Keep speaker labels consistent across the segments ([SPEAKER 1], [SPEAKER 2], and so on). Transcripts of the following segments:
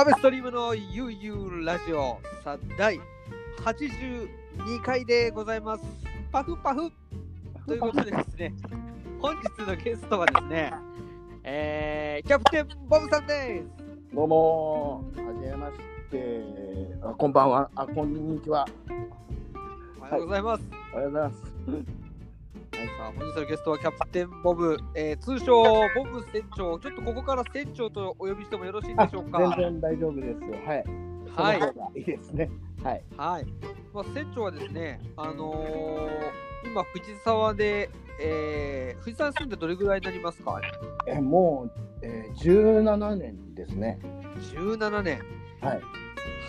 [SPEAKER 1] アベストリームのゆうゆうラジオさあ第82回でございます。パフパフということでですね、本日のゲストはですね、えー、キャプテンボブさんです。
[SPEAKER 2] どうも、はじめまして。あ、こんばんは。あ、こんにちは。
[SPEAKER 1] おはようございます。
[SPEAKER 2] おはようございます。
[SPEAKER 1] さあ本日のゲストはキャプテンボブ、えー、通称ボブ船長。ちょっとここから船長とお呼びしてもよろしいでしょうか？
[SPEAKER 2] 全然大丈夫です。はい。
[SPEAKER 1] はい
[SPEAKER 2] いいですね。はい。
[SPEAKER 1] はい。まあ、船長はですね、あのー今、藤沢で、えー、藤沢に住んでどれぐらいになりますか？
[SPEAKER 2] え、もう、えー、17年ですね。
[SPEAKER 1] ?17 年。
[SPEAKER 2] はい。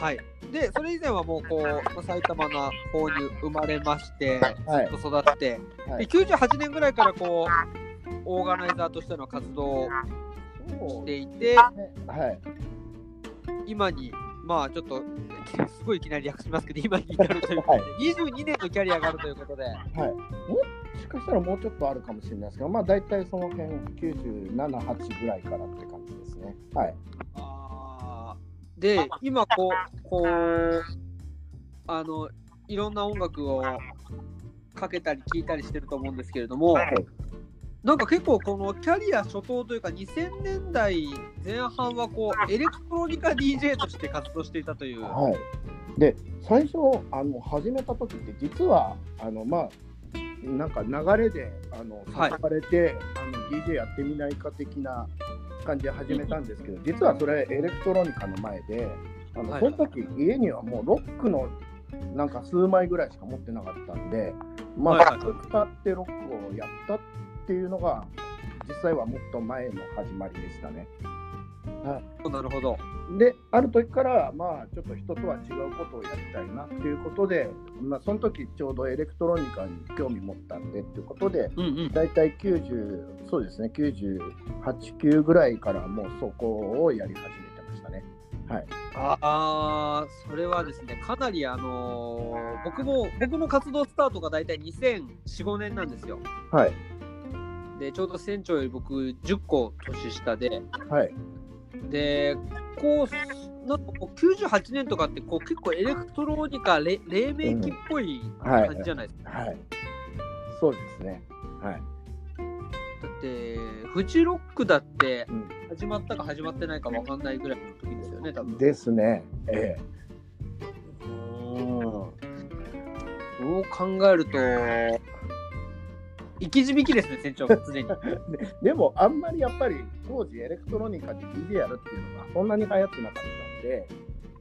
[SPEAKER 1] はい。で、それ以前はもう、こう、まあ埼玉の方に生まれまして、
[SPEAKER 2] はい
[SPEAKER 1] ずっと育って、
[SPEAKER 2] はい
[SPEAKER 1] で98年ぐらいから、こう、オーガナイザーとしての活動をしていて、
[SPEAKER 2] はい。
[SPEAKER 1] 今に、まあ、ちょっと、すごいいきなり略しますけど、今に至るということで、22年のキャリアがあるということで、
[SPEAKER 2] はい。もしかしたらもうちょっとあるかもしれないですけど、まあ大体その辺97、8ぐらいからって感じですね。はい。
[SPEAKER 1] で、今こう、こう、あの、いろんな音楽をかけたり聴いたりしてると思うんですけれども、
[SPEAKER 2] はい
[SPEAKER 1] なんか結構このキャリア初頭というか2000年代前半はこうエレクトロニカ DJ として活動していたという。
[SPEAKER 2] はい。で、最初、あの、始めた時って、実は、あの、まあ、なんか流れで、あの、
[SPEAKER 1] はい
[SPEAKER 2] 誘われて、あの、DJ やってみないか的な感じで始めたんですけど、実はそれ、エレクトロニカの前で、あの、
[SPEAKER 1] はい
[SPEAKER 2] その時、家にはもうロックの、なんか数枚ぐらいしか持ってなかったんで、まあ、使ってロックをやったっていうのが、実際はもっと前の始まりでしたね。
[SPEAKER 1] なるほど。
[SPEAKER 2] で、ある時から、まあ、ちょっと人とは違うことをやりたいなっていうことで、まあ、その時ちょうどエレクトロニカに興味持ったんでっていうことで、
[SPEAKER 1] うんうん。
[SPEAKER 2] 大体90、そうですね、98、9ぐらいからもうそこをやり始めてましたね。はい。
[SPEAKER 1] あそれはですね、かなりあのー僕も、僕の活動スタートが大体2004、5年なんですよ。
[SPEAKER 2] はい。
[SPEAKER 1] で、ちょうど船長より僕10個年下で、
[SPEAKER 2] はい。
[SPEAKER 1] で、こう、なんかこう98年とかってこう結構エレクトロニカ、れ黎明期っぽい
[SPEAKER 2] はい
[SPEAKER 1] 感じじゃないですか。
[SPEAKER 2] はい。そうですね。はい。
[SPEAKER 1] だって、フジロックだって
[SPEAKER 2] うん
[SPEAKER 1] 始まったか始まってないか分かんないぐらいの時ですよね、多分。
[SPEAKER 2] ですね。え
[SPEAKER 1] うんそう考えると、生き字引ですね、船長が 常に。
[SPEAKER 2] えででも、あんまりやっぱり当時エレクトロニカで DJ やるっていうのがそんなに流行ってなかったんで、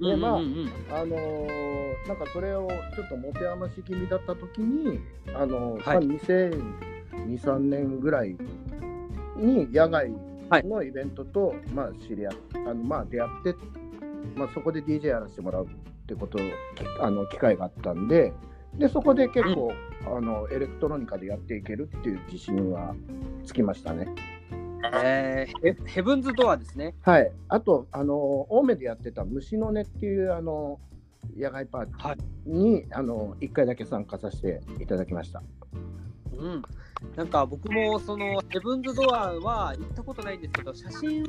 [SPEAKER 2] でまあ
[SPEAKER 1] うんうんうん。
[SPEAKER 2] あのーなんかそれをちょっと持て余し気味だった時に、あのー
[SPEAKER 1] はい。
[SPEAKER 2] まあ、2002、3年ぐらいに野外のイベントと、まあ、知り合っあのまあ、出会って、まあ、そこで DJ やらせてもらうってこときあの機会があったんで、でそこで結構、あのエレクトロニカでやっていけるっていう自信はつきましたね。
[SPEAKER 1] えーヘヘブンズドアですね。
[SPEAKER 2] はい、あと、あの青梅でやってた虫の音っていうあの野外パーティ
[SPEAKER 1] はい
[SPEAKER 2] ーに、あの1回だけ参加させていただきました。
[SPEAKER 1] うん。なんか僕もそのヘブンズドアは行ったことないんですけど、写真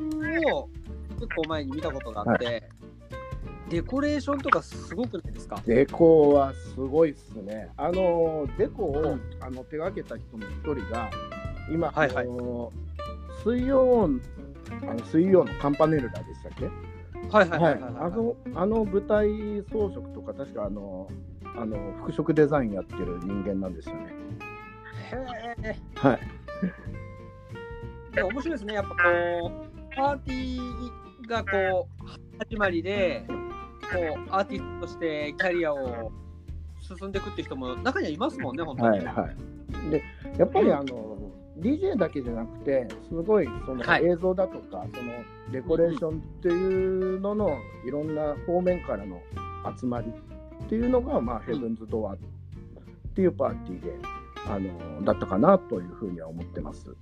[SPEAKER 1] を結構前に見たことがあって、デコレーションとかすごくないですか？
[SPEAKER 2] デコはすごいっすね。あのデコを、
[SPEAKER 1] うん
[SPEAKER 2] あの手掛けた人の一人が、今、
[SPEAKER 1] はいはい
[SPEAKER 2] あの水曜あの水曜のカンパネルラでしたっけ？
[SPEAKER 1] はいはいはい
[SPEAKER 2] あのあの舞台装飾とか、確かあのあの服飾デザインやってる人間なんですよね。
[SPEAKER 1] へえ。
[SPEAKER 2] はい。
[SPEAKER 1] で面白いですね。やっぱこう、パーティーがこう、始まりで、こう、アーティストとしてキャリアを進んでいくって人も中にはいますもんね、本当に。
[SPEAKER 2] はいはい。で、やっぱりあの、DJ だけじゃなくて、すごいその
[SPEAKER 1] はい
[SPEAKER 2] 映像だとか、そのデコレーションっていうののいろんな方面からの集まりっていうのが、まあ、ヘブンズ・ドアっていうパーティーで、あのだったかなというふうには思ってます。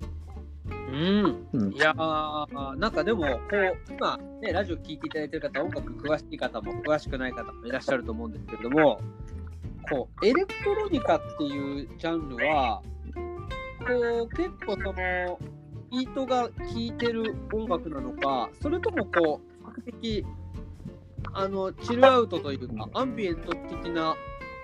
[SPEAKER 1] うん。
[SPEAKER 2] うん
[SPEAKER 1] いやー、なんかでも、こう、今、ね、ラジオ聞いていただいてる方、音楽詳しい方も詳しくない方もいらっしゃると思うんですけれども、こう、エレクトロニカっていうジャンルは、こう、結構その、ビートが効いてる音楽なのか、それともこう、比較的、あの、チルアウトというか、アンビエント的な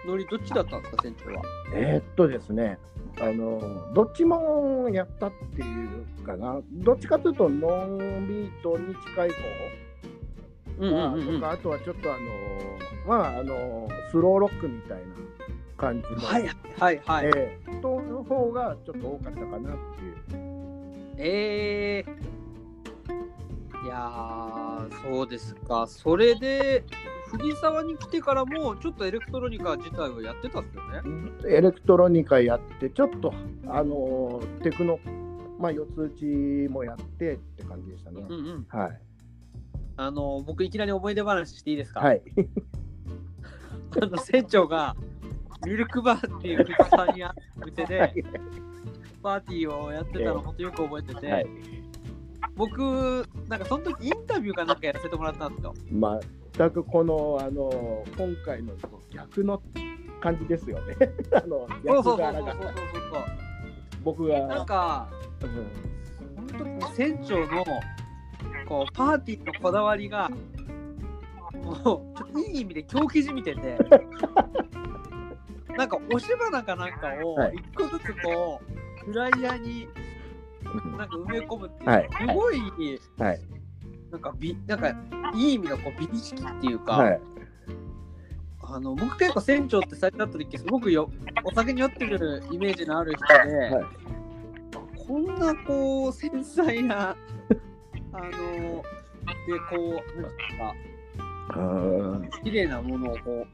[SPEAKER 1] ノリ、どっちだったんですか、船長は？
[SPEAKER 2] えーっとですね、あのどっちもやったっていうかな、どっちかというとノンビートに近い方。
[SPEAKER 1] うん
[SPEAKER 2] まあ
[SPEAKER 1] うんうんうん。
[SPEAKER 2] とかあとはちょっとあのまああのスローロックみたいな感じの、
[SPEAKER 1] はいはいはい。
[SPEAKER 2] ええとの方がちょっと多かったかなっていう。
[SPEAKER 1] ええいやー、そうですか。それで、藤沢に来てからも、ちょっとエレクトロニカ自体をやってたんですよね。
[SPEAKER 2] エレクトロニカやってちょっとあのテクノまあ四つ打ちもやってって感じでしたね。
[SPEAKER 1] うんうん。
[SPEAKER 2] はい
[SPEAKER 1] あの、僕、いきなり思い出話していいですか、
[SPEAKER 2] はい
[SPEAKER 1] あの、船長が、ミルクバーっていう藤沢にあるお店で、パーティーをやってたの、本当よく覚えてて、
[SPEAKER 2] はい。
[SPEAKER 1] 僕、なんかその時インタビューかなんかやらせてもらったんですよ。
[SPEAKER 2] 全くこのあの今回のと逆の感じですよね。あの役柄が。僕
[SPEAKER 1] そう。なん
[SPEAKER 2] が、
[SPEAKER 1] か、
[SPEAKER 2] う。ん
[SPEAKER 1] その時に船長のこうパーティーのこだわりがもうちょっといい意味で狂気じみてて。なんか押し花かなんかを
[SPEAKER 2] はい。
[SPEAKER 1] 一個ずつこうフライヤーになんか埋め込むっていう、
[SPEAKER 2] はい。
[SPEAKER 1] すごい
[SPEAKER 2] はい
[SPEAKER 1] なんか美なんかいい意味のこう美意識っていうか、
[SPEAKER 2] はい。
[SPEAKER 1] あの僕結構船長って最初だった時すごくよお酒に酔ってるイメージのある人で、
[SPEAKER 2] はい。
[SPEAKER 1] こんなこう繊細なあのでこうなんか
[SPEAKER 2] うん
[SPEAKER 1] 綺麗なものをこ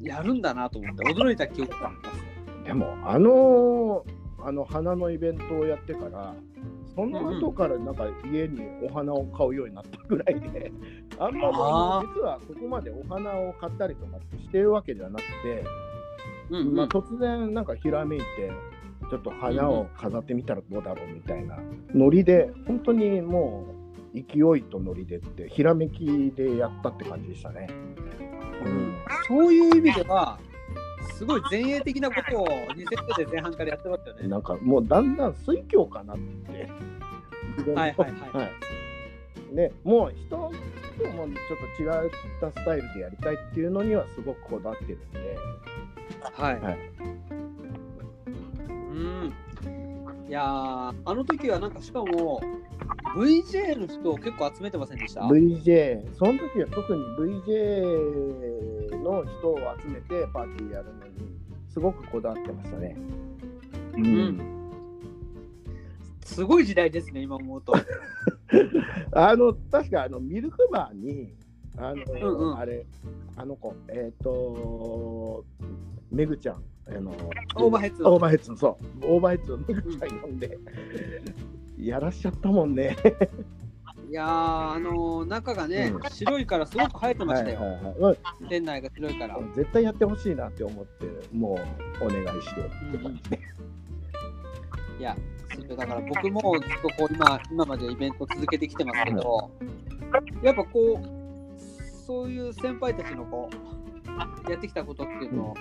[SPEAKER 1] うやるんだなと思って驚いた記憶があります。
[SPEAKER 2] でもあのあの花のイベントをやってからその後からなんか家にお花を買うようになったぐらいで、あんまり
[SPEAKER 1] あ
[SPEAKER 2] 実はそこまでお花を買ったりとかしてるわけじゃなくて、
[SPEAKER 1] うんうん。
[SPEAKER 2] まあ、突然なんかひらめいてちょっと花を飾ってみたらどうだろうみたいなノリで本当にもう勢いとノリでってひらめきでやったって感じでしたね。うん。
[SPEAKER 1] そういう意味ではすごい前衛的なことを2セットで前半からやってますよね。
[SPEAKER 2] なんかもうだんだん水教かなって。
[SPEAKER 1] はいはいはい
[SPEAKER 2] はいね、もう人ともちょっと違ったスタイルでやりたいっていうのにはすごくこだわってるんで、
[SPEAKER 1] はい。
[SPEAKER 2] はい
[SPEAKER 1] うん。いやーあの時はなんかしかも VJ の人を結構集めてませんでした
[SPEAKER 2] ？VJ、その時は特に VJ の人を集めてパーティーやるのにすごくこだわってましたね。う
[SPEAKER 1] うん。すごい時代ですね、今思うと。
[SPEAKER 2] あの確かあのミルクバーにあの、
[SPEAKER 1] うんうん。
[SPEAKER 2] あれあの子えっ、とめぐちゃんあの
[SPEAKER 1] オーバーヘッズ
[SPEAKER 2] オーバーヘッズそうオーバーヘッズをめぐちゃんで、やらしちゃったもんね。
[SPEAKER 1] いやー、あのー中がね、
[SPEAKER 2] うん
[SPEAKER 1] 白いからすごく生えてましたよ。
[SPEAKER 2] はいはいはいまあ
[SPEAKER 1] 店内が白いから。
[SPEAKER 2] 絶対やってほしいなって思ってもうお願いして。
[SPEAKER 1] うんうんいや、だから僕もずっとこう今今までイベント続けてきてますけど、やっぱこう、そういう先輩たちのこう、やってきたことっていうのを、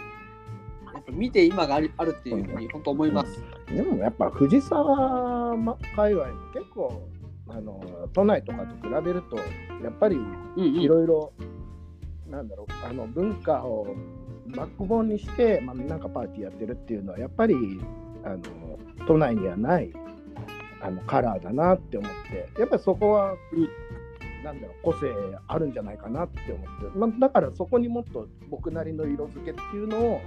[SPEAKER 1] 見て今があるあるっていうふうに本当思います。
[SPEAKER 2] でもやっぱ藤沢ま界隈も結構あの都内とかと比べるとやっぱり
[SPEAKER 1] うんうん。
[SPEAKER 2] いろいろなんだろうあの文化をバックボーンにして、まあ、なんかパーティーやってるっていうのはやっぱりあの都内にはないあのカラーだなって思ってやっぱりそこは、
[SPEAKER 1] うん。
[SPEAKER 2] なんだろう個性あるんじゃないかなって思って、まあ、だからそこにもっと僕なりの色付けっていうのを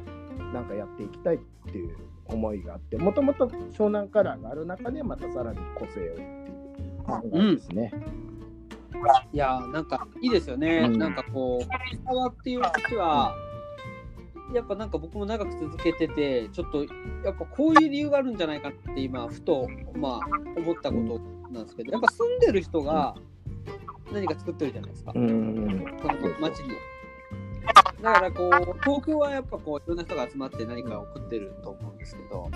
[SPEAKER 2] なんかやっていきたいっていう思いがあってもともと湘南カラーがある中でまたさらに個性をっていうですね。
[SPEAKER 1] いやーなんかいいですよね、
[SPEAKER 2] うん
[SPEAKER 1] なんかこう、藤沢っていう街は、やっぱなんか僕も長く続けてて、ちょっとやっぱこういう理由があるんじゃないかって今、ふと、まあ、思ったことなんですけど、やっぱ住んでる人が何か作ってるじゃないですか、
[SPEAKER 2] うん。
[SPEAKER 1] この街に。だからこう、東京はやっぱこう、いろんな人が集まって何かを食ってると思うんですけど、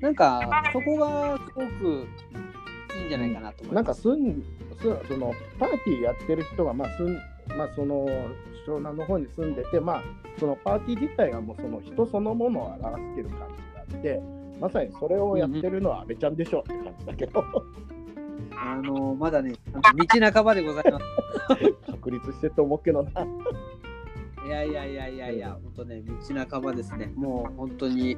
[SPEAKER 1] なんかそこがすごくいいんじゃないかなと思います。
[SPEAKER 2] なんかすんすそのパーティーやってる人がまあすんまあその湘南の方に住んでてまあそのパーティー自体がもうその人そのものを表してる感じがあってまさにそれをやってるのは阿部ちゃんでしょって感じだけど、
[SPEAKER 1] あのまだね、道半ばでございます。
[SPEAKER 2] 確立してると思うけどな。
[SPEAKER 1] いやいやいやいやいや、本当ね、道半ばですね。もう本当に、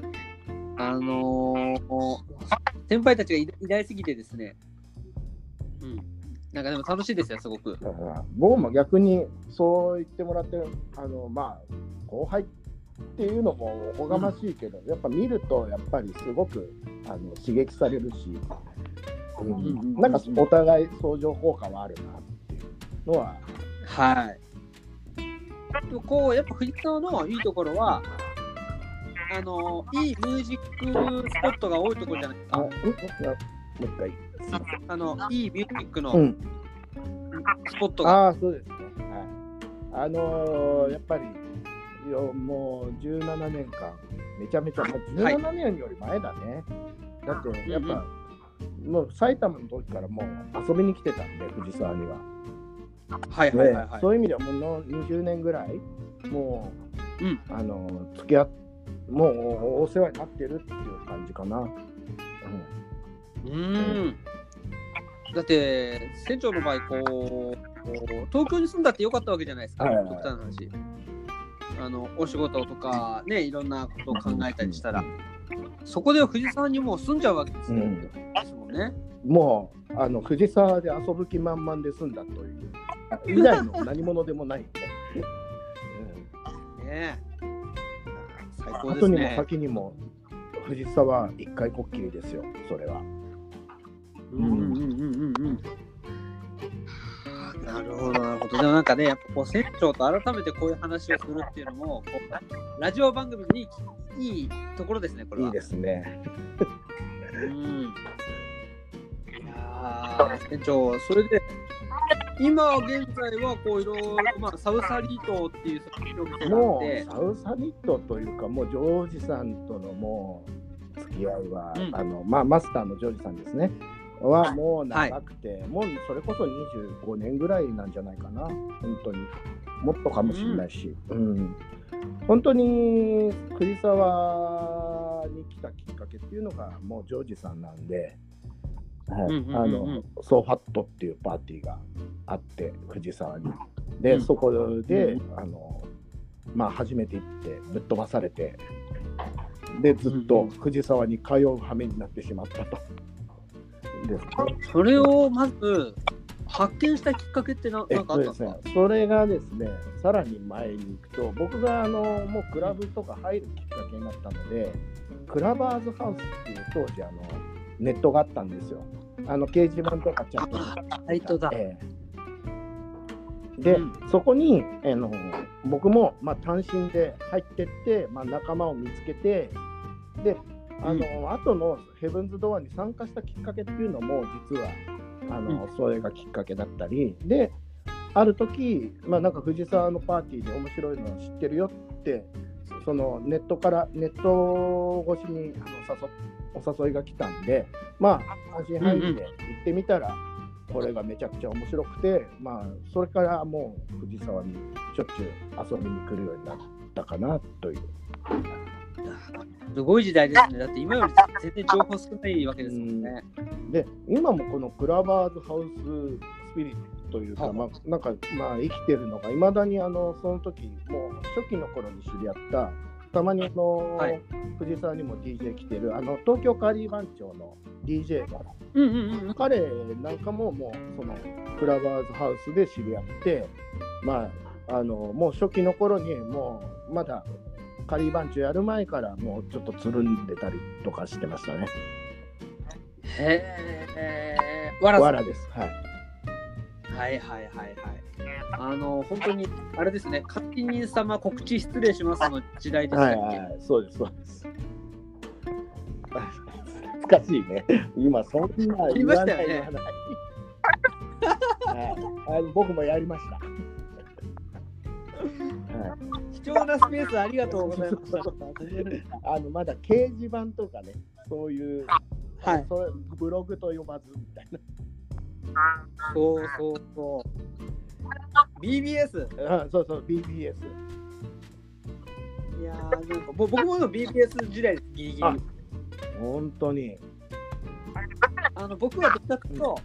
[SPEAKER 1] あのー先輩たちが偉偉大すぎてですね、うん。なんかでも楽しいですよ、すごく。
[SPEAKER 2] だから僕も逆にそう言ってもらってあのまあ後輩っていうのもおこがましいけど、やっぱ見るとやっぱりすごくあの刺激されるし、うん
[SPEAKER 1] うんうん
[SPEAKER 2] なんかお互い相乗効果はあるなっていうのは、
[SPEAKER 1] はい。でもこう、やっぱ藤沢のいいところは、あのいいミュージックスポットが多いところじゃないです
[SPEAKER 2] あ、
[SPEAKER 1] か
[SPEAKER 2] うん。もう一回。
[SPEAKER 1] あの、いいミュージックの
[SPEAKER 2] うん、
[SPEAKER 1] スポットが。
[SPEAKER 2] ああ、そうですね。はい。あのーやっぱりよもう17年間、めちゃめちゃ、もう
[SPEAKER 1] はい
[SPEAKER 2] 17年より前だね。だって、やっ
[SPEAKER 1] うん
[SPEAKER 2] ぱ、もう埼玉の時からもう遊びに来てたんで、藤沢には。
[SPEAKER 1] はいはいはいはい。
[SPEAKER 2] でそういう意味ではもうの20年ぐらい、もう、
[SPEAKER 1] うん
[SPEAKER 2] あのー付き合っもうお世話になってるっていう感じかな。うん
[SPEAKER 1] うーん。だって、船長の場合こう、東京に住んだってよかったわけじゃないですか、
[SPEAKER 2] はいはいはい
[SPEAKER 1] 極端な話。あのお仕事とか、ね、いろんなことを考えたりしたら、そこで藤沢にもう住んじゃうわけですよ。
[SPEAKER 2] うん
[SPEAKER 1] ですもんね。
[SPEAKER 2] もうあの藤沢で遊ぶ気満々で済んだという、以外の何者でもないうん
[SPEAKER 1] ねえ最高です
[SPEAKER 2] 後にも
[SPEAKER 1] ね。
[SPEAKER 2] 先にも藤沢一回こっきりですよ、それは。
[SPEAKER 1] うんうんうんうんうんうん。なるほど、なるほど。でもなんかね、やっぱこう船長と改めてこういう話をするっていうのも、こうラジオ番組にいいところですね、これは。
[SPEAKER 2] いいですね。
[SPEAKER 1] うん。いやー、船長、それで、今現在はこういろいろ、まあ、サウサリー島っていう
[SPEAKER 2] もう、サウサニットというか、もうジョージさんとのもう付き合いは、
[SPEAKER 1] うん。
[SPEAKER 2] あのまあ、マスターのジョージさんですね。はもう長くて、もうそれこそ25年ぐらいなんじゃないかな、本当に。もっとかもしれないし、うん。本当に栗沢に来たきっかけっていうのが、もうジョージさんなんで、ソーファットっていうパーティーがあって、藤沢に。で、
[SPEAKER 1] うん。
[SPEAKER 2] そこで、
[SPEAKER 1] う
[SPEAKER 2] あのまあ、初めて行って、ぶっ飛ばされて、で、ずっと藤沢に通う羽目になってしまったと。で
[SPEAKER 1] それをまず発見したきっかけってな
[SPEAKER 2] え
[SPEAKER 1] なんかあったんですか、
[SPEAKER 2] ね、それがですね、さらに前に行くと、僕があのもうクラブとか入るきっかけになったので、クラバーズハウスっていう当時あの、ネットがあったんですよ。あの掲示板とかちゃんと。
[SPEAKER 1] サイトだ。
[SPEAKER 2] ええで、
[SPEAKER 1] うん
[SPEAKER 2] そこにあの僕も、まあ、単身で入ってって、まあ、仲間を見つけて、で、あの、後のヘブンズ・ドアに参加したきっかけっていうのも、実は、あの、それがきっかけだったり、で、ある時、まあ、なんか藤沢のパーティーで面白いのを知ってるよって、そのネットから、ネット越しにあの誘お誘いが来たんで、まあ、安心範囲で行ってみたら、これがめちゃくちゃ面白くて、まあ、それからもう藤沢にしょっちゅう遊びに来るようになったかなという。
[SPEAKER 1] すごい時代ですね。だって今より全然情報少ないわけですもんね。
[SPEAKER 2] で、今もこのクラバーズハウススピリットというか、
[SPEAKER 1] はい
[SPEAKER 2] まあ、なんか、まあ、生きてるのが、いまだにあのその時もう初期の頃に知り合った、たまにあの、
[SPEAKER 1] はい
[SPEAKER 2] 藤沢にも DJ 来てる、あの東京カーリー番長の DJ が、
[SPEAKER 1] うんうんうん。
[SPEAKER 2] 彼なんかももうそのクラバーズハウスで知り合って、まあ、あのもう初期の頃にもうまだカリー番長やる前からもうちょっとつるんでたりとかしてましたね。
[SPEAKER 1] へえ。わら
[SPEAKER 2] です。はい。
[SPEAKER 1] はいはいはいはい。あの、本当に、あれですね、管理人様告知失礼しますの時代でしたっけ、
[SPEAKER 2] はいはいはい、そうです、そうです。懐かしいね。今、そんな言わない、
[SPEAKER 1] ね
[SPEAKER 2] 言わない。はい、あの僕もやりました。はい
[SPEAKER 1] 貴重なスペースありがとうございます。
[SPEAKER 2] あのまだ掲示板とかね、そういう、
[SPEAKER 1] はい
[SPEAKER 2] それブログと呼ばずみたい
[SPEAKER 1] そうそうそう。BBS?
[SPEAKER 2] そうそう、BBS。
[SPEAKER 1] いやー、なんかぼ僕もの BBS 時代です、ギリギリ。
[SPEAKER 2] あ本当に。
[SPEAKER 1] あの僕はどっちかというと、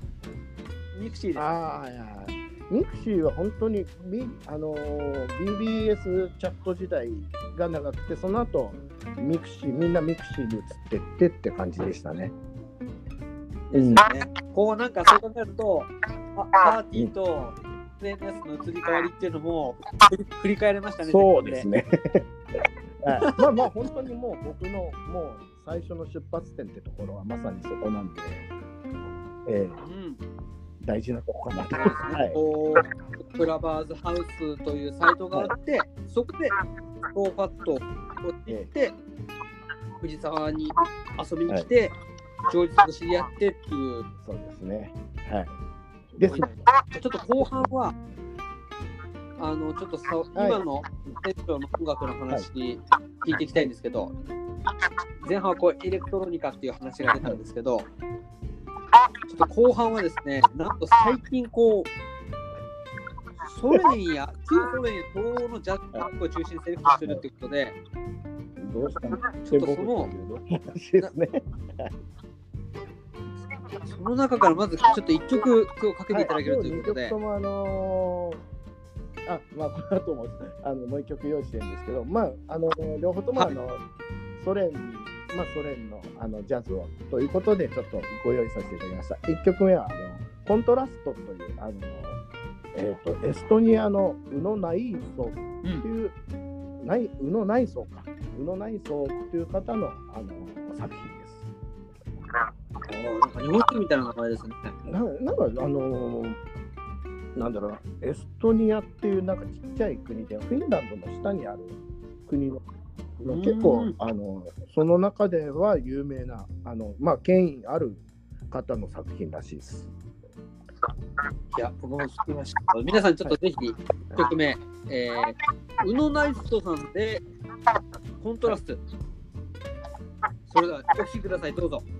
[SPEAKER 1] mixi です。
[SPEAKER 2] ああ、いや、 mixi は本当に、B あのー BBS チャット時代が長くて、その後 mixi、みんな mixi に移ってってって感じでしたね。
[SPEAKER 1] ですよね。こうなんかそう考えると、あパーティーと SNS の移り変わりっていうのも振り返れましたね。
[SPEAKER 2] そうですね。はい、まあまあ、本当にもう僕のもう最初の出発点ってところはまさにそこなんで、えー
[SPEAKER 1] うん。
[SPEAKER 2] 大事なとこかなと。はい。
[SPEAKER 1] こうクラバーズハウスというサイトがあって、そこでフォーファットを行って、藤沢に遊びに来て、ジョージさんと知り合ってっていう、
[SPEAKER 2] そうですね。はい。です。
[SPEAKER 1] ちょっと後半は、あのちょっとさ、今のテストの音楽の話聞いていきたいんですけど、前半はこうエレクトロニカっていう話が出たんですけど、ちょっと後半はですね、なんと最近こう、ソ連や旧ソ連や東欧のジャズを中心にセレクトしてるっていうことで、
[SPEAKER 2] どうしたの？
[SPEAKER 1] ちょっとその
[SPEAKER 2] 話 ですね。
[SPEAKER 1] その中からまずちょっと1曲今日かけていただけるということで、
[SPEAKER 2] はい、曲ともあのーあ、まあ、この後もあのもう一曲用意してるんですけど、まあ、あの両方ともあの、ソ連に、まあ、ソ連のあのジャズをということで、ちょっとご用意させていただきました。1曲目はあのコントラストという、あのえー、とエストニアのウノ・ナイーソという、ナイウノ・ナイソか、ウノ・ナイソという方のあの作品です。
[SPEAKER 1] なんか日本人みたいな名前ですね。
[SPEAKER 2] ななんかあのーなんだろうな、エストニアっていうなんかちっちゃい国で、フィンランドの下にある国の、
[SPEAKER 1] うん
[SPEAKER 2] 結構あのその中では有名なあの、まあ、権威ある方の作品らしいです。
[SPEAKER 1] いや、僕も聞きました。皆さん、ちょっとぜひ、1曲目、えー、ウノナイストさんで、コントラスト。それでは、お聴きください、どうぞ。「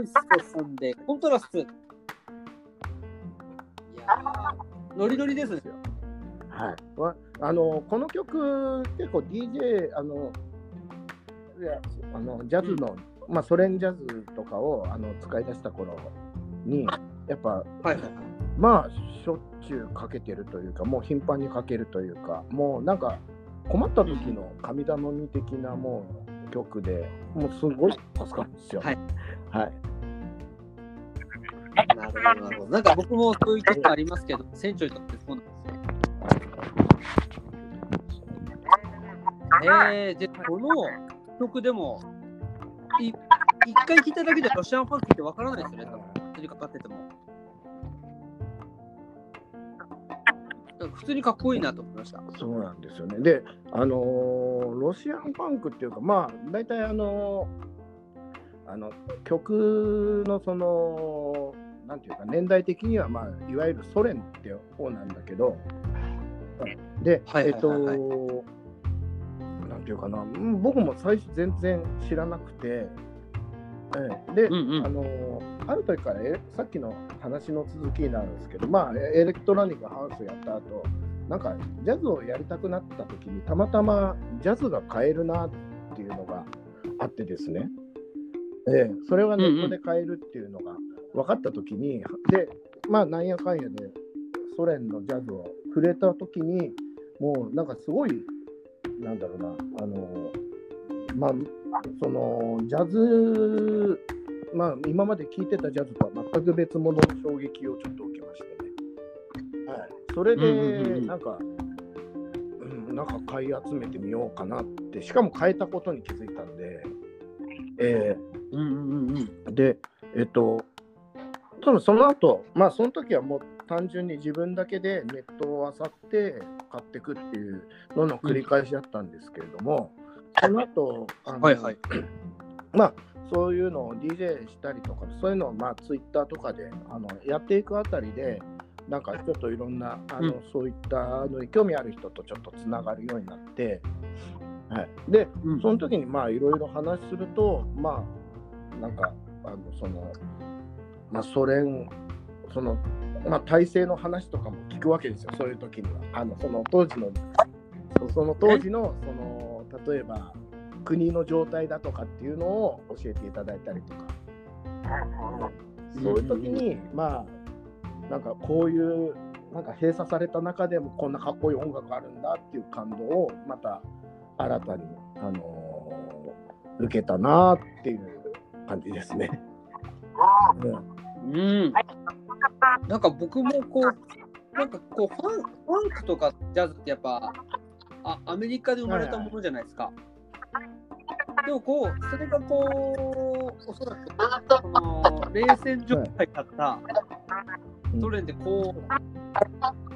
[SPEAKER 1] 宇野直輔さんでコントラスト。いやー、ノリノリですね。
[SPEAKER 2] はい、わあのこの曲、結構 DJ、あのいやあのジャズの、まあ、ソ連ジャズとかをあの使い出した頃に、やっぱ、
[SPEAKER 1] はいはい。
[SPEAKER 2] まあ、しょっちゅうかけてるというか、もう頻繁にかけるというか、もうなんか、困った時の神頼み的なもう曲で、もうすごい助かるんですよ。
[SPEAKER 1] はい。
[SPEAKER 2] はい
[SPEAKER 1] なるほど、なるほど。なんか僕もそういう曲ありますけど、船長にとってそうなんですね。えー、で、この曲でも、い一回聴いただけでロシアンファンクってわからないですよね、多分。普通にかかってても。普通にかっこいいなと思いました。
[SPEAKER 2] そうなんですよね。で、あのーロシアンファンクっていうか、まあ、大体あのーあの曲のその、なんていうか、年代的には、まあ、いわゆるソ連って方なんだけど、で、えっと、なんていうかな、うん僕も最初全然知らなくて、ええ。で、
[SPEAKER 1] うん
[SPEAKER 2] あのある時からえさっきの話の続きになるんですけど、まあ、エレクトロニックハウスやった後なんかジャズをやりたくなった時にたまたまジャズが買えるなっていうのがあってですね、ええ。それはネットで買えるっていうのが分かった時に、でまあなんやかんやでソ連のジャズを触れた時にもうなんかすごいなんだろうなあのまあそのジャズまあ今まで聴いてたジャズとは全く別物の衝撃をちょっと受けましてね。はい、それ
[SPEAKER 1] うんうんうんうん。
[SPEAKER 2] でなんか、うん、なんか買い集めてみようかなってしかも変えたことに気づいたんで、え
[SPEAKER 1] うんうんうんうん。
[SPEAKER 2] ーでえっと多分その後まあその時はもう単純に自分だけでネットを漁って買っていくっていうのの繰り返しだったんですけれども、その後あの
[SPEAKER 1] はいはい。
[SPEAKER 2] まあそういうのを DJ したりとかそういうのをまあツイッターとかであのやっていくあたりでなんかちょっといろんなあの、
[SPEAKER 1] うん。
[SPEAKER 2] そういったのに興味ある人とちょっとつながるようになって、はい、で
[SPEAKER 1] うん。
[SPEAKER 2] その時にまあいろいろ話するとまあなんかあのそのまあソ連そのまあ体制の話とかも聞くわけですよそういう時には。あのその当時のそその当時のその例えば国の状態だとかっていうのを教えていただいたりとかそういう時にまあなんかこういうなんか閉鎖された中でもこんなかっこいい音楽あるんだっていう感動をまた新たに、あのー受けたなっていう感じですね。うん
[SPEAKER 1] うん。なんか僕もこう、なんかこうファン、ファンクとかジャズってやっぱ、あアメリカで生まれたものじゃないですか。でもこう、それがこう、おそらく、その、冷戦状態だったソ連でこう、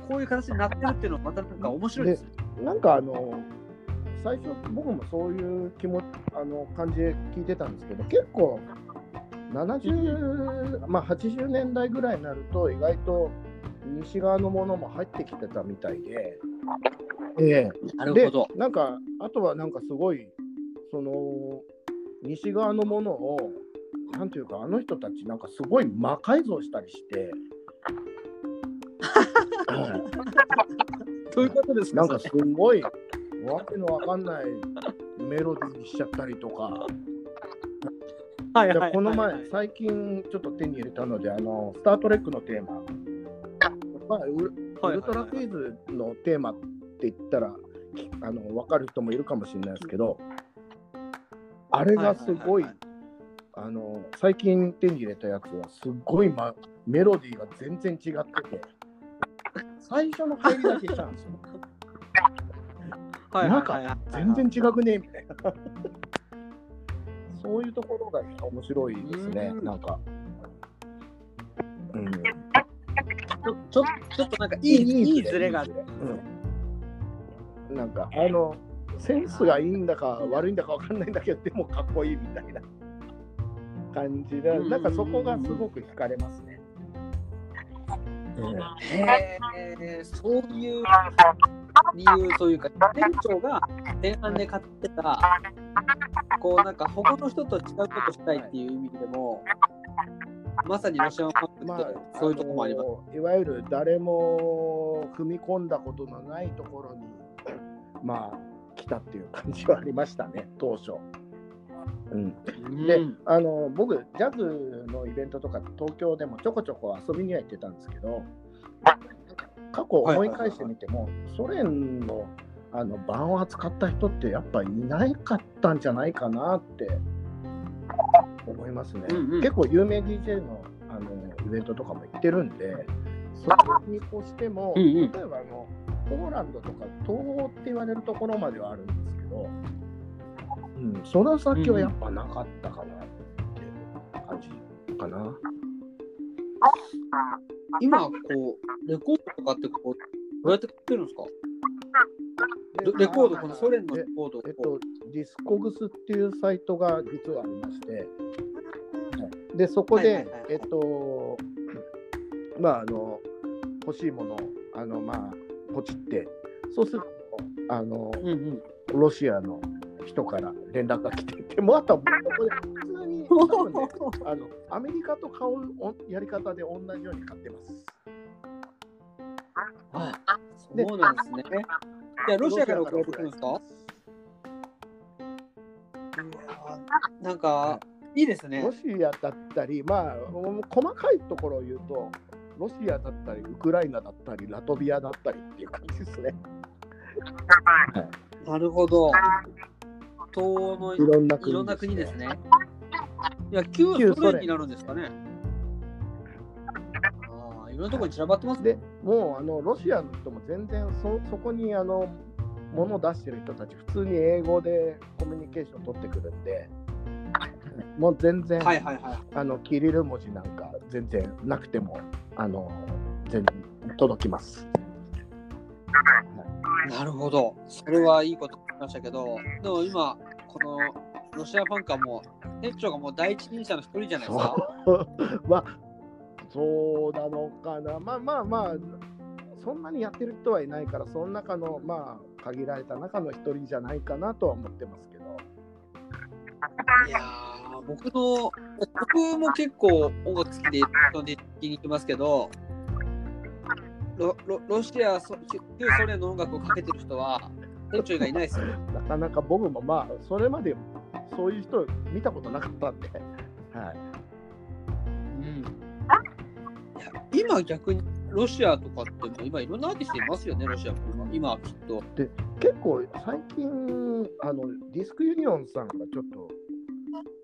[SPEAKER 1] こういう形になってるっていうのはまたなんか面白いですね。
[SPEAKER 2] なんかあの最初僕もそういう気もあの感じで聞いてたんですけど結構70、まあ、80年代ぐらいになると意外と西側のものも入ってきてたみたいで、ええ。で
[SPEAKER 1] なるほど。
[SPEAKER 2] なんかあとはなんかすごいその西側のものをなんていうかあの人たちなんかすごい魔改造したりして。は い
[SPEAKER 1] どういうことですか？
[SPEAKER 2] なんかすごいわけのわかんないメロディーにしちゃったりとか、
[SPEAKER 1] はい
[SPEAKER 2] でこの前
[SPEAKER 1] はい、
[SPEAKER 2] 最近ちょっと手に入れたので、あのスター・トレックのテーマ、まあ、ウルトラクイズのテーマって言ったら、きあの分かる人もいるかもしれないですけど、あれがすごいあの最近手に入れたやつは、すごい、ま、メロディーが全然違ってて、最初の入りだけしたんですよ。
[SPEAKER 1] はい
[SPEAKER 2] なんか全然違くねみたいな。そういうところが面白いですね
[SPEAKER 1] う、ん
[SPEAKER 2] なんか。うん、
[SPEAKER 1] ちょちょちょっとなんかいいいいズレがある。
[SPEAKER 2] うん、なんか、あの、センスがいいんだか悪いんだかわかんないんだけど、でもかっこいいみたいな感じで、
[SPEAKER 1] うん
[SPEAKER 2] なんかそこがすごく惹かれますね。
[SPEAKER 1] へえ、そういう理由というか、店長が前半で買ってたこうなんか他の人と違うことしたいっていう意味でも、まさにロシアンファンクってそういうとこもあります。
[SPEAKER 2] のいわゆる誰も踏み込んだことのないところに、まあ、来たっていう感じはありましたね、当初。うん、で、
[SPEAKER 1] うん
[SPEAKER 2] あの僕、ジャズのイベントとか、東京でもちょこちょこ遊びには行ってたんですけど、過去思い返してみても、ソ連のあの盤を扱った人ってやっぱいないかったんじゃないかなって思いますね。
[SPEAKER 1] うんうん
[SPEAKER 2] 結構有名 DJ のあのイベントとかも行ってるんで、そこに越しても、
[SPEAKER 1] うんうん
[SPEAKER 2] 例えばあのポーランドとか東欧って言われるところまではあるんですけど、うん、その先はやっぱなかったかなって感じかな。
[SPEAKER 1] 今、こう、レコードとかってこう、どうやって買ってるんですか？レレコード、このソ連のレコードを
[SPEAKER 2] えっ
[SPEAKER 1] こと
[SPEAKER 2] ディスコグスっていうサイトが実はありまして、はい。でそこで、えっと、まあ、あの欲しいものをあの、まあ、ポチって、そうするとあの、
[SPEAKER 1] う、うんうん、
[SPEAKER 2] ロシアの人から連絡が来てて、もうあとはここで普通に ねあのアメリカと買うおやり方で同じように買ってます。
[SPEAKER 1] あそうなんですね。じゃあ、ロシアから送られてくるんですか？なんか、いいですね
[SPEAKER 2] ロ。シアだったり、まあ、細かいところを言うと、ロシアだったり、ウクライナだったり、ラトビアだったりっていう感じですね。
[SPEAKER 1] なるほど。東欧の
[SPEAKER 2] いろんな国
[SPEAKER 1] いろんな国ですね。いや、旧
[SPEAKER 2] 旧ソ連
[SPEAKER 1] になるんですかね。ああ、いろんなところに散らばってますね。
[SPEAKER 2] でもうあのロシアの人も全然そそこにあの物を出してる人たち、普通に英語でコミュニケーション取ってくるんで、もう全然、
[SPEAKER 1] はいはいはい。
[SPEAKER 2] あのキリル文字なんか全然なくても、あの全然届きます。
[SPEAKER 1] なるほど。それはいいこと聞きましたけど、でも今、このロシアファンカーも、店長がもう第一人者の一人じゃないですか。
[SPEAKER 2] まあ、そうなのかな。まあまあまあ、そんなにやってる人はいないから、その中の、まあ、限られた中の一人じゃないかなとは思ってますけど。
[SPEAKER 1] いやー僕の、僕も結構音楽好きで、そで聞きに行きますけど、ロロロシア、そ旧ソ連の音楽をかけてる人は、店長以外いないですよ。
[SPEAKER 2] なかなか僕もまあ、それまでそういう人見たことなかったんで、はい。
[SPEAKER 1] うん、いや今逆にロシアとかって今いろんなアーティストいますよね、ロシアも今今はきっと。
[SPEAKER 2] 結構最近あのディスクユニオンさんがちょっと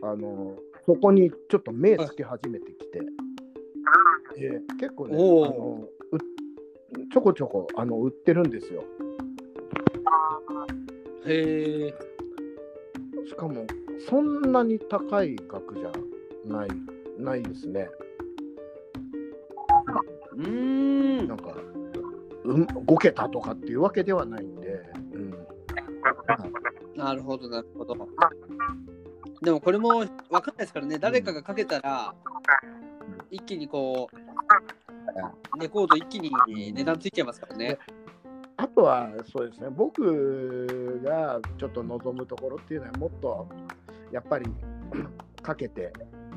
[SPEAKER 2] あのそこにちょっと目つけ始めてきて、で結構ねあのうちょこちょこあの売ってるんですよ。
[SPEAKER 1] へえ。
[SPEAKER 2] しかもそんなに高い額じゃないないですね。
[SPEAKER 1] うーん。
[SPEAKER 2] な。んか、うん、5桁とかっていうわけではないんで、うん、
[SPEAKER 1] なるほど、なるほど。でもこれも分かんないですからね、誰かがかけたら、一気にこう、レコード一気に値段ついちゃいますからね。
[SPEAKER 2] あとはそうですね、僕がちょっと望むところっていうのは、もっとやっぱり かけて、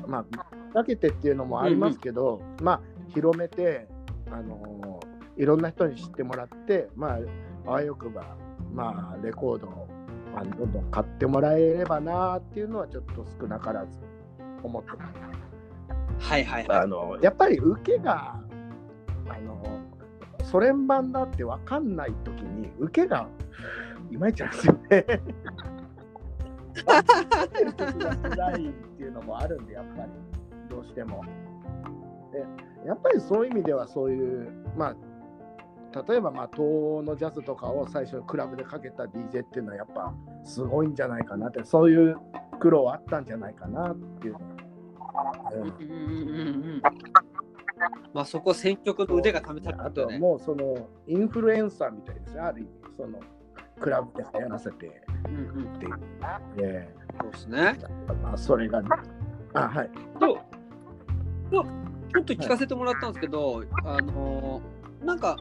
[SPEAKER 2] まあ、かけてっていうのもありますけど、まあ、広めて、あのいろんな人に知ってもらって、まあ、あわよくば、まあ、レコードをあのどんどん買ってもらえればなっていうのは、ちょっと少なからず思ってます。
[SPEAKER 1] はいはいはい。
[SPEAKER 2] あのやっぱり受けがあのソ連版だって分かんないときに受けがいまいちなんですよね。辛いっていうのもあるんでやっぱりどうしても。でやっぱりそういう意味ではそういうまあ例えばまあ東欧のジャズとかを最初クラブでかけた DJ っていうのはやっぱすごいんじゃないかなってそういう苦労はあったんじゃないかなっていう。
[SPEAKER 1] まあそこ選曲の腕が試された
[SPEAKER 2] あとは
[SPEAKER 1] ね。
[SPEAKER 2] もうそのインフルエンサーみたいですね、ある意味、そのクラブで流行らせてっ
[SPEAKER 1] うんうん、
[SPEAKER 2] ていう。で
[SPEAKER 1] そうですね。
[SPEAKER 2] まあ、それが、あ、はい。
[SPEAKER 1] と、とちょっと聞かせてもらったんですけど、あのーなんか、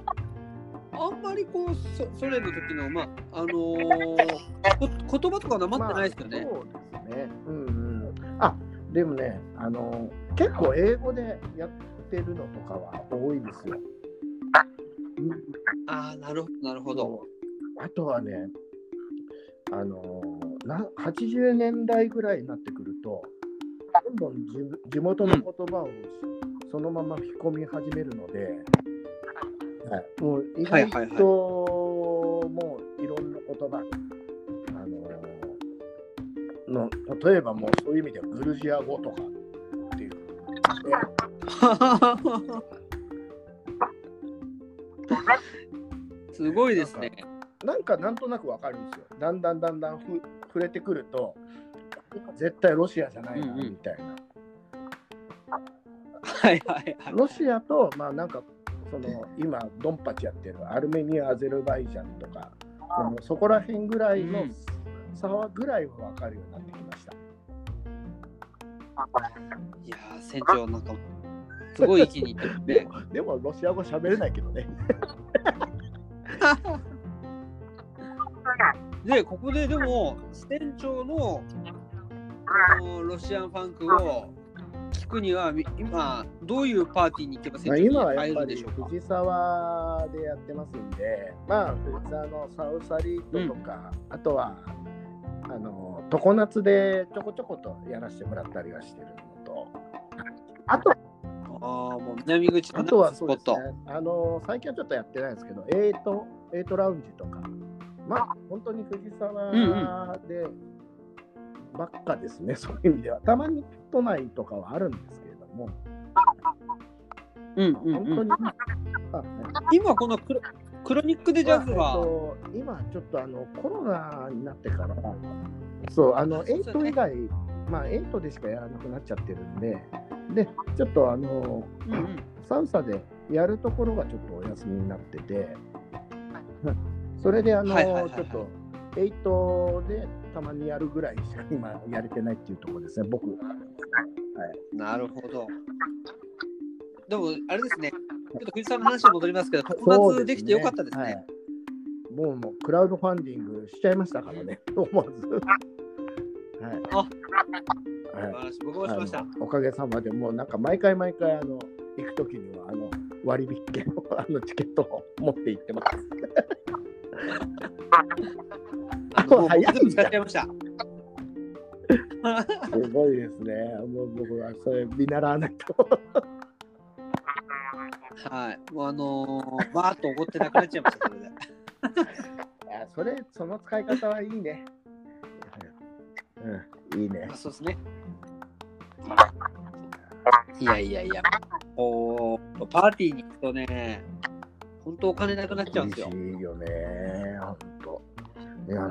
[SPEAKER 1] あんまりこう、そソ連の時の、まあ、あのー こ言葉とかなまってないですよね。
[SPEAKER 2] まあそうですね。ね。うんうん。あでもね、あの結構英語でやってるのとかは多いですよ。うん
[SPEAKER 1] ああ、なるほど、なるほど。
[SPEAKER 2] あとはね、あのな80年代ぐらいになってくると、どんどん地地元の言葉をそのまま吹き込み始めるので、はい、もう意外ともういろんな言葉、あのの例えばもうそういう意味ではグルジア語とかっていう。
[SPEAKER 1] すごいですね。
[SPEAKER 2] なんかなんとなくわかるんですよ。だんだんだんだんふ触れてくると、絶対ロシアじゃないな
[SPEAKER 1] うんうん
[SPEAKER 2] みたいな。
[SPEAKER 1] はいはいはい。
[SPEAKER 2] ロシアと、まあなんか、その今、ドンパチやってるアルメニア、アゼルバイジャンとか、そのそこら辺ぐらいの
[SPEAKER 1] うん
[SPEAKER 2] 差はぐらいは分かるようになってきました。
[SPEAKER 1] いやー、船長、なんか、すごい気に入ってるね。
[SPEAKER 2] でも、ロシア語喋れないけどね。
[SPEAKER 1] で、ここででも、船長のこのロシアンファンクを聞くには、み今、どういうパーティーに行けば
[SPEAKER 2] まあ、
[SPEAKER 1] 船長に入るでしょうか？
[SPEAKER 2] 藤沢でやってますんで、まあ、藤沢のサウサリートとか、あとは、あの、常夏でちょこちょことやらせてもらったりはしてるのと、あと
[SPEAKER 1] ああ、もう南口の
[SPEAKER 2] あとは。そうですね、あの最近はちょっとやってないんですけど、エイト、エイトラウンジとか、まあ、本当に藤沢でばっかですね、そういう意味では。たまに都内とかはあるんですけれども、
[SPEAKER 1] うんうん
[SPEAKER 2] 本当に、
[SPEAKER 1] うん、
[SPEAKER 2] あ
[SPEAKER 1] 今、このクロクロニックでジャズは、
[SPEAKER 2] まあえっと今ちょっとあのコロナになってから、そう、あの、
[SPEAKER 1] そうですよね。
[SPEAKER 2] エイト以外、まあ、エイトでしかやらなくなっちゃってるんで、で、ちょっとあの、
[SPEAKER 1] うんうん。
[SPEAKER 2] サウサでやるところがちょっとお休みになってて、それであの、
[SPEAKER 1] はいはいはいはい。
[SPEAKER 2] ちょっと、エイトでたまにやるぐらいしか今やれてないっていうところですね、僕。
[SPEAKER 1] なるほど。でも、あれですね、ちょっと藤井さんの話に戻りますけど、こ夏できてよかったですね。
[SPEAKER 2] はいもうもうクラウドファンディングしちゃいましたからね、思わず。はい。
[SPEAKER 1] あ
[SPEAKER 2] はい
[SPEAKER 1] 僕もしました
[SPEAKER 2] おかげさまでもうなんか毎回毎回あの行くときにはあの割引券のあのチケットを持って行ってます。早い
[SPEAKER 1] 使っちゃいました。
[SPEAKER 2] すごいですね。もう僕はそれ見習わないと。
[SPEAKER 1] はい。もうあのー、バーッと怒ってなくなっちゃいました、それで。
[SPEAKER 2] あそれ、その使い方はいいね。うん、いいね
[SPEAKER 1] まあ。そうですね。いやいやいや、おパーティーに行くとね、本当お金なくなっちゃうんですよ。
[SPEAKER 2] 厳しいよね。いや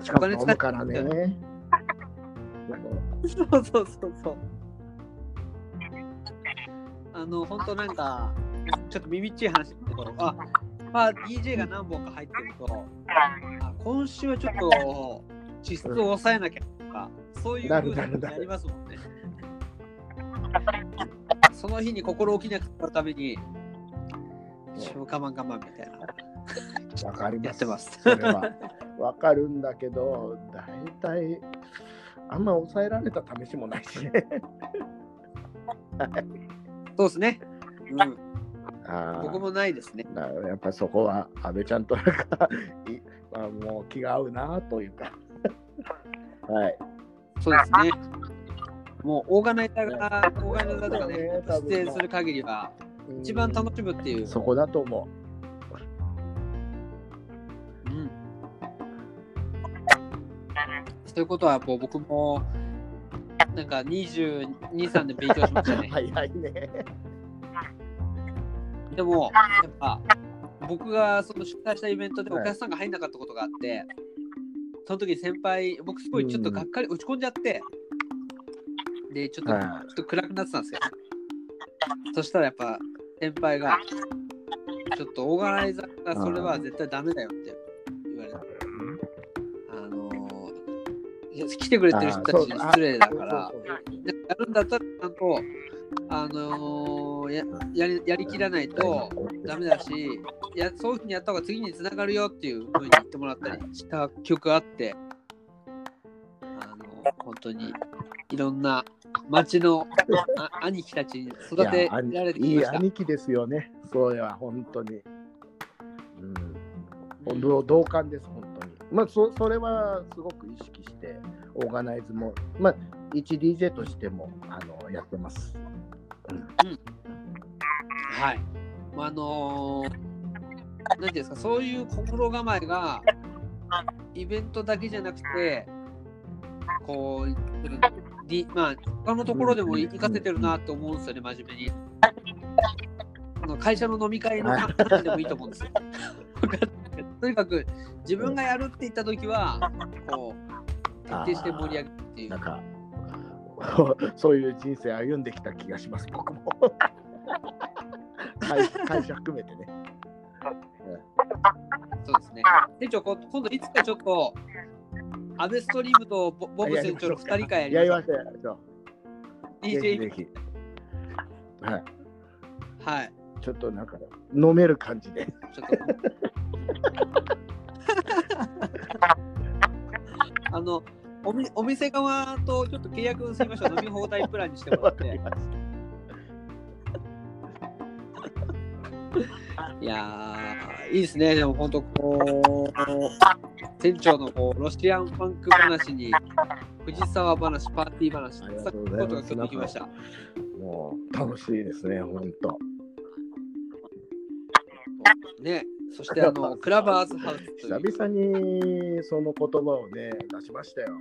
[SPEAKER 2] し
[SPEAKER 1] お
[SPEAKER 2] かも飲むからね。
[SPEAKER 1] そうそうそうそう。あの、本当なんか、ちょっと耳っちい話だけど、あ、まあ、DJ が何本か入ってると、あ今週はちょっと、支出を抑えなきゃとか、そういう
[SPEAKER 2] なる
[SPEAKER 1] 風に
[SPEAKER 2] なるなる
[SPEAKER 1] なりますもんね。その日に心置きなく使うために、しょう我慢我慢みたいな、
[SPEAKER 2] わかります。
[SPEAKER 1] やってます。
[SPEAKER 2] それは。わかるんだけど、大体、あんま抑えられた試しもないしね。
[SPEAKER 1] そうですね。うん、
[SPEAKER 2] あー
[SPEAKER 1] 僕もないですね。
[SPEAKER 2] やっぱりそこは安倍ちゃんとなんかい、まあ、もう気が合うなというか。はい。
[SPEAKER 1] そうですね。もうオーガナイザーが、オーガナイザーとかね出演する限りは、一番楽しむっていう。
[SPEAKER 2] そこだと思
[SPEAKER 1] うそういうことは、もう僕も、なんか22、3で勉強しました
[SPEAKER 2] う。
[SPEAKER 1] ね。
[SPEAKER 2] 早いね。
[SPEAKER 1] でも、やっぱ、僕がその主催したイベントでお客さんが入んなかったことがあって、その時に先輩、僕すごいちょっとがっかり、落ち込んじゃって、で、ちょっと、
[SPEAKER 2] はい
[SPEAKER 1] ちょっと暗くなってたんですよ。そしたらやっぱ、先輩が、ちょっとオーガナイザーがそれは絶対ダメだよって来てくれてる人たちに失礼だから、やるんだったらちゃんと、あのーややりやりきらないとダメだしやそういうふうにやった方が次につながるよっていうふうに言ってもらったりした記憶があって、あの本当にいろんな町のあ兄貴たちに育てられて
[SPEAKER 2] いい
[SPEAKER 1] きました。
[SPEAKER 2] 兄貴ですよね。そうや、本当に。うん。同同感です、本当に。まあそ、それはすごく意識オーガナイズも、まあ、一 DJ としてもあのやってます。
[SPEAKER 1] はい。まああのーなんていうんですか、そういう心構えが、イベントだけじゃなくて、こう、りまあ、他のところでも活かせてるなって思うんですよね、真面目に。あの会社の飲み会の話でもいいと思うんですよ。とにかく、自分がやるって言ったときは、こう、徹底して盛り上げるっていう
[SPEAKER 2] なん。か、そういう人生歩んできた気がします、僕も。会会社含めてね。
[SPEAKER 1] そうですね。店長、こ今度いつかちょっと、アベストリームとボボブ船長の2人会やりましょう。
[SPEAKER 2] や。はい。
[SPEAKER 1] はい。
[SPEAKER 2] ちょっとなんか、飲める感じで。
[SPEAKER 1] ちょっと。あのおみ、お店側とちょっと契約をしましょう。飲み放題プランにしてもらって。いやー、いいですね。でも本当こう、店長のこうロシアンファンク話に、藤沢話、パーティー話、
[SPEAKER 2] ありが
[SPEAKER 1] そういう
[SPEAKER 2] とうございます
[SPEAKER 1] ことが今日できました。
[SPEAKER 2] もう楽しいですね、本当。
[SPEAKER 1] ね。そしてあの、クラバーズハウス。
[SPEAKER 2] 久々にその言葉をね、出しましたよ。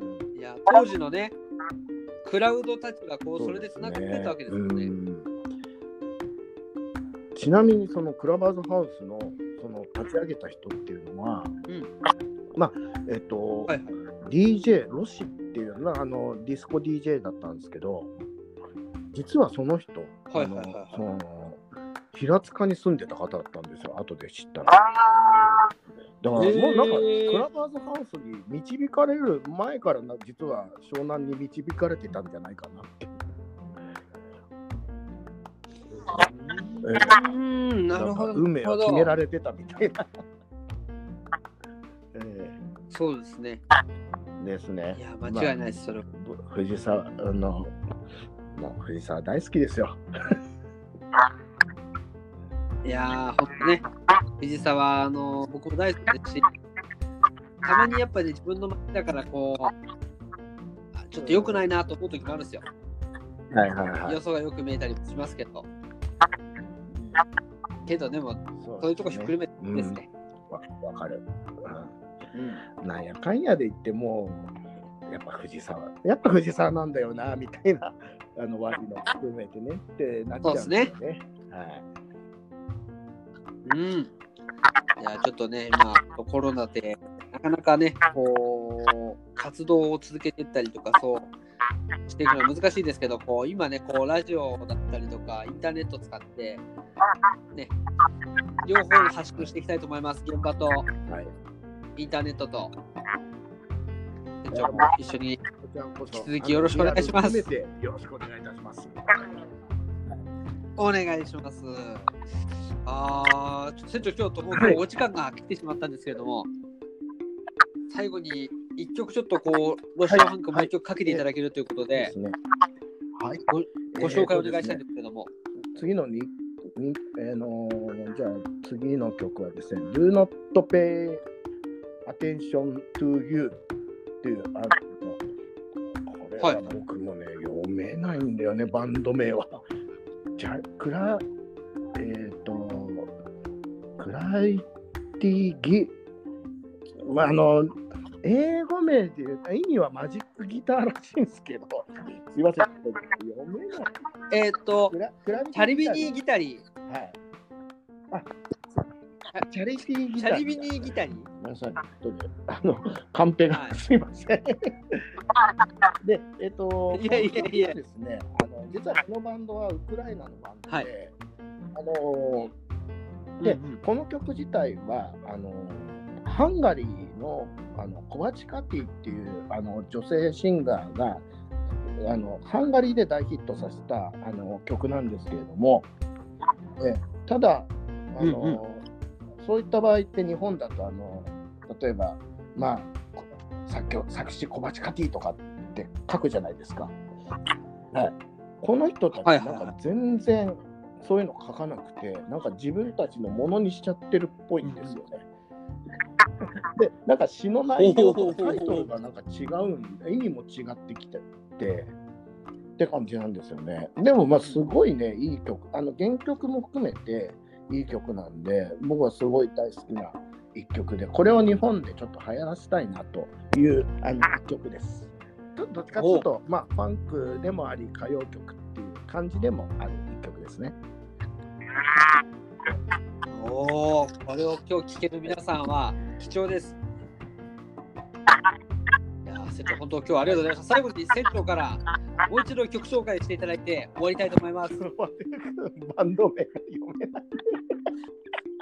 [SPEAKER 2] うん
[SPEAKER 1] いや、当時のね、クラウドたちがこう、それで
[SPEAKER 2] う
[SPEAKER 1] 繋がってたわけですよね。
[SPEAKER 2] うんちなみにそのクラバーズハウスのその立ち上げた人っていうのは、
[SPEAKER 1] うん
[SPEAKER 2] まあえっと、
[SPEAKER 1] はいはい。
[SPEAKER 2] DJ ロシっていうのはあのディスコ DJ だったんですけど実はその人、
[SPEAKER 1] はいはいはいはい
[SPEAKER 2] その平塚に住んでた方だったんですよ後で知ったら。だからもうなんか、クラバーズハウスに導かれる前からな実は湘南に導かれてたんじゃないかなって。
[SPEAKER 1] うーん、なるほど。
[SPEAKER 2] んか運命を決められてたみたいな。え
[SPEAKER 1] そうですね。
[SPEAKER 2] えですね。
[SPEAKER 1] いや、間違いないです、それは。
[SPEAKER 2] ぶ藤沢あのもう藤沢大好きですよ。
[SPEAKER 1] いやー、ほんとね、藤沢、あの、僕も大好きですし、たまにやっぱり、自分の街だから、こう、あちょっと良くないなと思う時もあるんですよ。
[SPEAKER 2] はいはいはい
[SPEAKER 1] 予。想がよく見えたりもしますけど。けど、でも、そういうとこひっくるめてですね。
[SPEAKER 2] わわかる、
[SPEAKER 1] うん
[SPEAKER 2] うん。なんやかんやで言ってもやっぱ藤沢やっぱ藤沢なんだよなみたいなあの割の含めてねってなっちゃうんですよね。はい。
[SPEAKER 1] うん。いや、ちょっとね、今、コロナで、なかなかね、こう、活動を続けていったりとか、そう、していくのは難しいですけど、こう、今ね、こう、ラジオだったりとか、インターネット使って、ね、両方に発信していきたいと思います。現場と
[SPEAKER 2] はい。
[SPEAKER 1] インターネットと。店長も一緒に。引き続きよろしくお願いします
[SPEAKER 2] よろしくお願いいたします。
[SPEAKER 1] お願いします。あー、ちょっと船長、今日ともお時間が来てしまったんですけれども、最後に一曲ちょっとこう、ロシアンクもう一曲かけていただけるということで。
[SPEAKER 2] はい。
[SPEAKER 1] ごご紹介お願いしたいん
[SPEAKER 2] です
[SPEAKER 1] けれども、
[SPEAKER 2] 次のに、にえーのーじゃあ次の曲はですね、Do Not Pay Attention to You っていうあのこれは僕もね、読めないんだよね、バンド名は。じゃクラ、えっ、と、クライティギ、まあ、あの、英語名で言うと意味はマジックギターらしいんですけど、すいません、読めない。
[SPEAKER 1] えーっと
[SPEAKER 2] ク、ラクラ
[SPEAKER 1] チャリビニーギタリー、
[SPEAKER 2] はい。あ、チャリティーギター。
[SPEAKER 1] チャリビニーギタリー、
[SPEAKER 2] ごめんなさい。あ。の、カンペが、
[SPEAKER 1] はい。
[SPEAKER 2] すいません。で、えっ、と、
[SPEAKER 1] いやいやいや。
[SPEAKER 2] ですね、あの、実はこのバンドはウクライナのバンドで、
[SPEAKER 1] はい。
[SPEAKER 2] あの、で、
[SPEAKER 1] うんうん。
[SPEAKER 2] この曲自体は、あの、ハンガリーのあのコバチカティっていうあの女性シンガーがあのハンガリーで大ヒットさせたあの曲なんですけれども、えただあの、
[SPEAKER 1] うんうん
[SPEAKER 2] そういった場合って日本だとあの例えばまあ作曲作詞小鉢カティとかって書くじゃないですか。はい、この人たちなんか全然そういうの書かなくて、なんか自分たちのものにしちゃってるっぽいんですよね。で、なんか詩の内容とタイトルがなんか違うんで、意味も違ってきてて、って感じなんですよね。でもまあすごいね、いい曲、あの原曲も含めていい曲なんで、僕はすごい大好きな一曲で、これを日本でちょっと流行らせたいなというあの一曲です。ちょっとどっちかというと、まあファンクでもあり、歌謡曲っていう感じでもある一曲ですね。
[SPEAKER 1] おお、これを今日聞ける皆さんは貴重です。いやー、船長、本当今日はありがとうございました。最後に船長からもう一度曲紹介していただいて終わりたいと思います。
[SPEAKER 2] バンド名が読めない。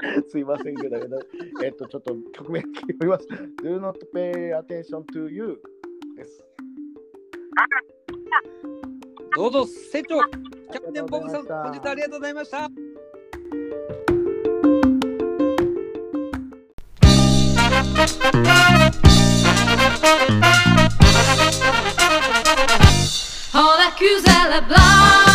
[SPEAKER 2] すいませんけど、えっと、ちょっと曲名読みます。Do not pay attention to you です。
[SPEAKER 1] どうぞ、船長、キャプテンボブさん、本日はありがとうございました。
[SPEAKER 3] On accuse la blanche